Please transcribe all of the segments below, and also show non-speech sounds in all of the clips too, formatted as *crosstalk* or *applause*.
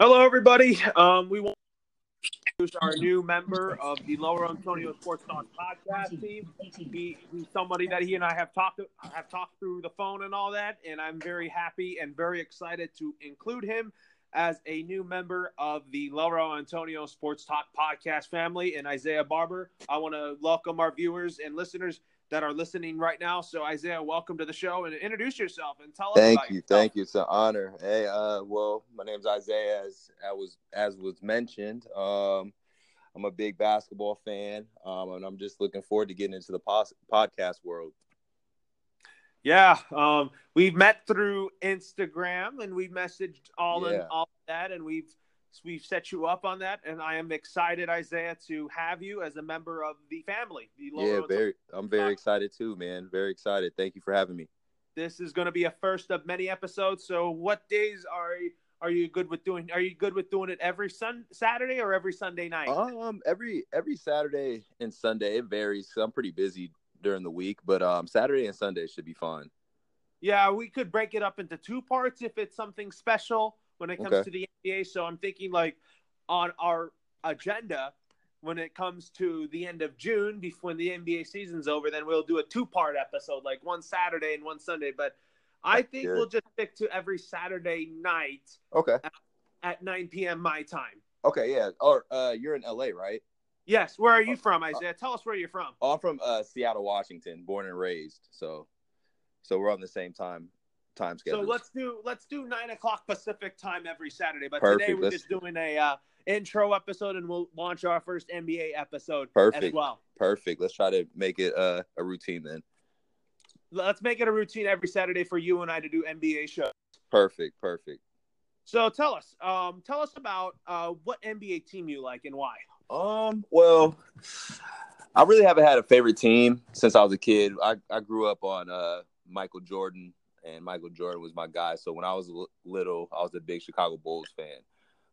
Hello, everybody. Um, we want to introduce our new member of the Loro Antonio Sports Talk podcast team. He, he's somebody that he and I have talked have talked through the phone and all that, and I'm very happy and very excited to include him as a new member of the Loro Antonio Sports Talk podcast family. And Isaiah Barber, I want to welcome our viewers and listeners that are listening right now. So Isaiah, welcome to the show and introduce yourself and tell us. Thank you, yourself. thank you. It's an honor. Hey, uh, well, my name's Isaiah, as as was as was mentioned. Um, I'm a big basketball fan, um, and I'm just looking forward to getting into the pos- podcast world. Yeah, um, we've met through Instagram and we've messaged all and Yeah. all that, and we've we've set you up on that, and I am excited, Isaiah, to have you as a member of the family. The Yeah, very. I'm very excited too, man. Very excited. Thank you for having me. This is going to be a first of many episodes. So, what days are are you good with doing? Are you good with doing it every sun Saturday or every Sunday night? Um, every every Saturday and Sunday it varies. I'm pretty busy during the week, but um, Saturday and Sunday should be fun. Yeah, we could break it up into two parts if it's something special when it comes Okay. to the NBA. So I'm thinking like on our agenda when it comes to the end of June, before when the NBA season's over, then we'll do a two part episode, like one Saturday and one Sunday. But I think Good. we'll just stick to every Saturday night Okay. at 9 p.m. my time. Okay. Yeah. Or uh, you're in LA, right? Yes, where are you from, Isaiah? Tell us where you're from. I'm from uh, Seattle, Washington, born and raised. So, so we're on the same time time So let's do let's do nine o'clock Pacific time every Saturday. But Perfect. today we're Let's- just doing a uh, intro episode, and we'll launch our first NBA episode as Perfect. well. Perfect. Let's try to make it uh, a routine then. Let's make it a routine every Saturday for you and I to do NBA shows. Perfect. Perfect. So tell us, um, tell us about uh, what NBA team you like and why. Um. Well, I really haven't had a favorite team since I was a kid. I, I grew up on uh, Michael Jordan, and Michael Jordan was my guy. So when I was little, I was a big Chicago Bulls fan.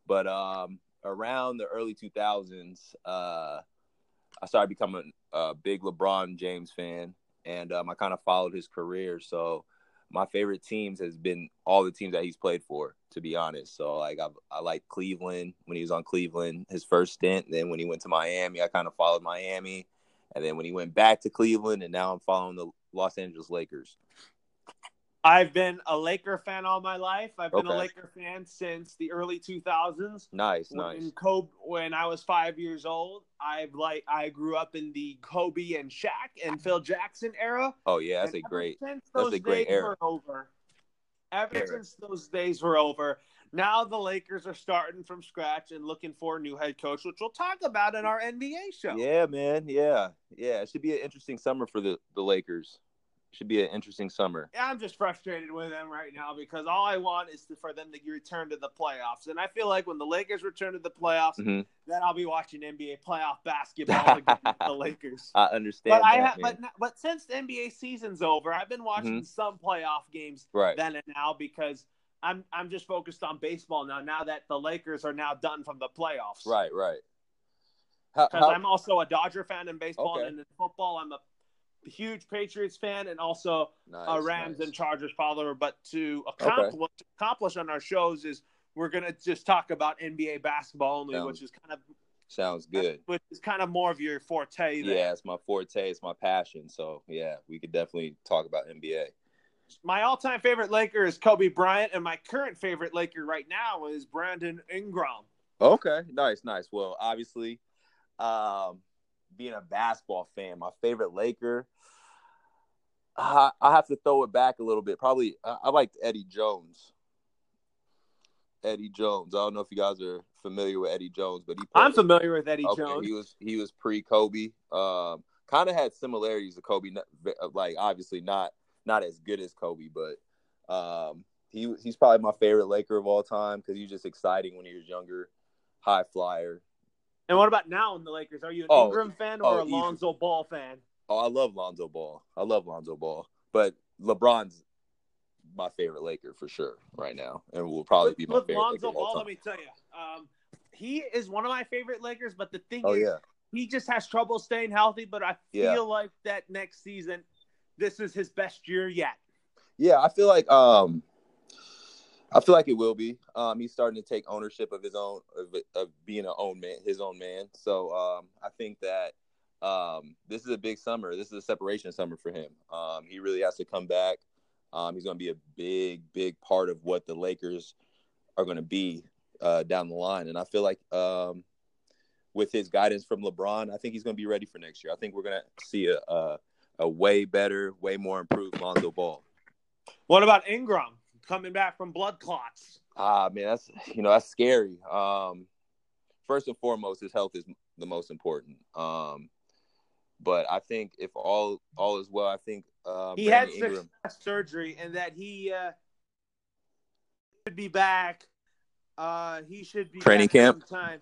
But um, around the early 2000s, uh, I started becoming a big LeBron James fan, and um, I kind of followed his career. So my favorite teams has been all the teams that he's played for, to be honest. So like I, I like Cleveland when he was on Cleveland, his first stint. Then when he went to Miami, I kind of followed Miami, and then when he went back to Cleveland, and now I'm following the Los Angeles Lakers. I've been a Laker fan all my life. I've been a Laker fan since the early 2000s. Nice, When nice. Kobe, when I was five years old, I've like I grew up in the Kobe and Shaq and Phil Jackson era. Oh yeah, that's And a great. Since that's a great days era. were over. Ever Era. since those days were over, now the Lakers are starting from scratch and looking for a new head coach, which we'll talk about in our NBA show. Yeah, man. Yeah, yeah. It should be an interesting summer for the the Lakers. Should be an interesting summer. Yeah, I'm just frustrated with them right now because all I want is to, for them to return to the playoffs, and I feel like when the Lakers return to the playoffs, Mhm. then I'll be watching NBA playoff basketball *laughs* against the Lakers. I understand. But I that, have, but but since the NBA season's over, I've been watching some playoff games right. then and now because I'm I'm just focused on baseball now. Now that the Lakers are now done from the playoffs, Right, right. Because I'm also a Dodger fan in baseball, Okay. and in football, I'm a huge Patriots fan and also nice, a Rams nice. and Chargers follower. But to accomplish, what to accomplish on our shows is we're gonna just talk about NBA basketball only, Sounds which is kind of Sounds good. which is kind of more of your forte. There. Yeah, it's my forte. It's my passion. So yeah, we could definitely talk about NBA. My all-time favorite Laker is Kobe Bryant, and my current favorite Laker right now is Brandon Ingram. Okay, nice, nice. Well, obviously, um, being a basketball fan, my favorite Laker, I, I have to throw it back a little bit. Probably, I, I liked Eddie Jones. Eddie Jones. I don't know if you guys are familiar with Eddie Jones, but he. I'm familiar with Eddie Okay, Jones. he was he was pre Kobe. Um, kind of had similarities to Kobe. Like obviously not not as good as Kobe, but um, he he's probably my favorite Laker of all time because he was just exciting when he was younger, high flyer. And what about now in the Lakers? Are you an Oh, Ingram fan or oh, a Lonzo Ball fan? Oh, I love Lonzo Ball. I love Lonzo Ball, but LeBron's my favorite Laker for sure right now, and will probably be my with favorite. Lonzo Laker Ball, let me tell you, um, he is one of my favorite Lakers. But the thing Oh is, yeah, he just has trouble staying healthy. But I feel Yeah. like that next season, this is his best year yet. yeah. I feel like um, I feel like it will be. Um, he's starting to take ownership of his own of, of being an own man, his own man. So um, I think that um, this is a big summer. This is a separation summer for him. Um, he really has to come back. Um, he's going to be a big, big part of what the Lakers are going to be uh, down the line. And I feel like um, with his guidance from LeBron, I think he's going to be ready for next year. I think we're going to see a, a, a way better, way more improved Lonzo Ball. What about Ingram coming back from blood clots? Ah, man, that's you know that's scary. Um, first and foremost, his health is the most important. Um, but I think if all all is well, I think uh, he Brandon had Ingram, surgery and that he uh, should be back. Uh, he should be training camp time.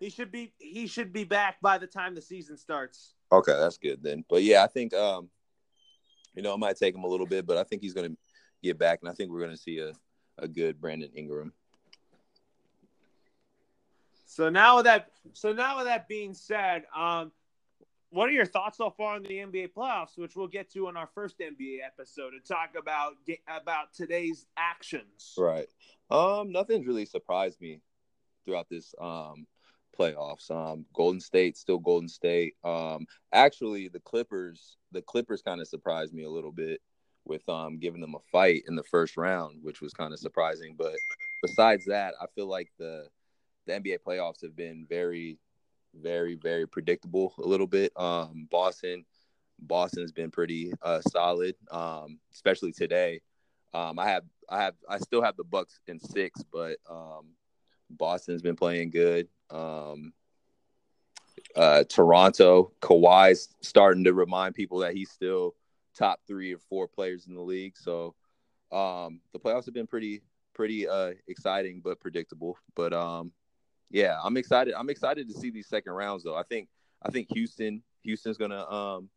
He should be he should be back by the time the season starts. Okay, that's good then. But yeah, I think um, you know, it might take him a little bit, but I think he's going to get back, and I think we're going to see a a good Brandon Ingram. So now with that, so now with that being said, um, what are your thoughts so far on the NBA playoffs, which we'll get to in our first NBA episode and talk about about today's actions? Right. Um, nothing's really surprised me throughout this um playoffs. Um, Golden State still Golden State. Um, actually, the Clippers, the Clippers kind of surprised me a little bit with um giving them a fight in the first round, which was kind of surprising. But besides that, I feel like the the NBA playoffs have been very very very predictable a little bit. Um, Boston, Boston's been pretty uh, solid, um, especially today. Um, I have I have I still have the Bucks in six, but um, Boston's been playing good. Um, uh, Toronto, Kawhi's starting to remind people that he's still top three or four players in the league. So um, the playoffs have been pretty pretty uh, exciting but predictable. But um, yeah, I'm excited. I'm excited to see these second rounds though. I think I think Houston Houston's gonna um,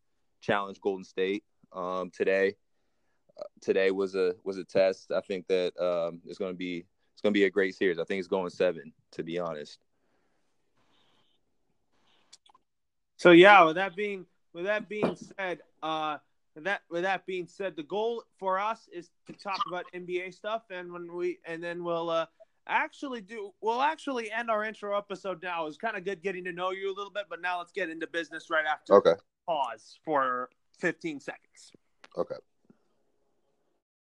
challenge Golden State um, today. Uh, today was a was a test. I think that um, it's gonna be it's gonna be a great series. I think it's going seven to be honest. So yeah, with that being with that being said, uh, with that with that being said, the goal for us is to talk about NBA stuff, and when we and then we'll uh, actually do we'll actually end our intro episode now. It was kind of good getting to know you a little bit, but now let's get into business right after. Okay. Pause for 15 seconds. Okay.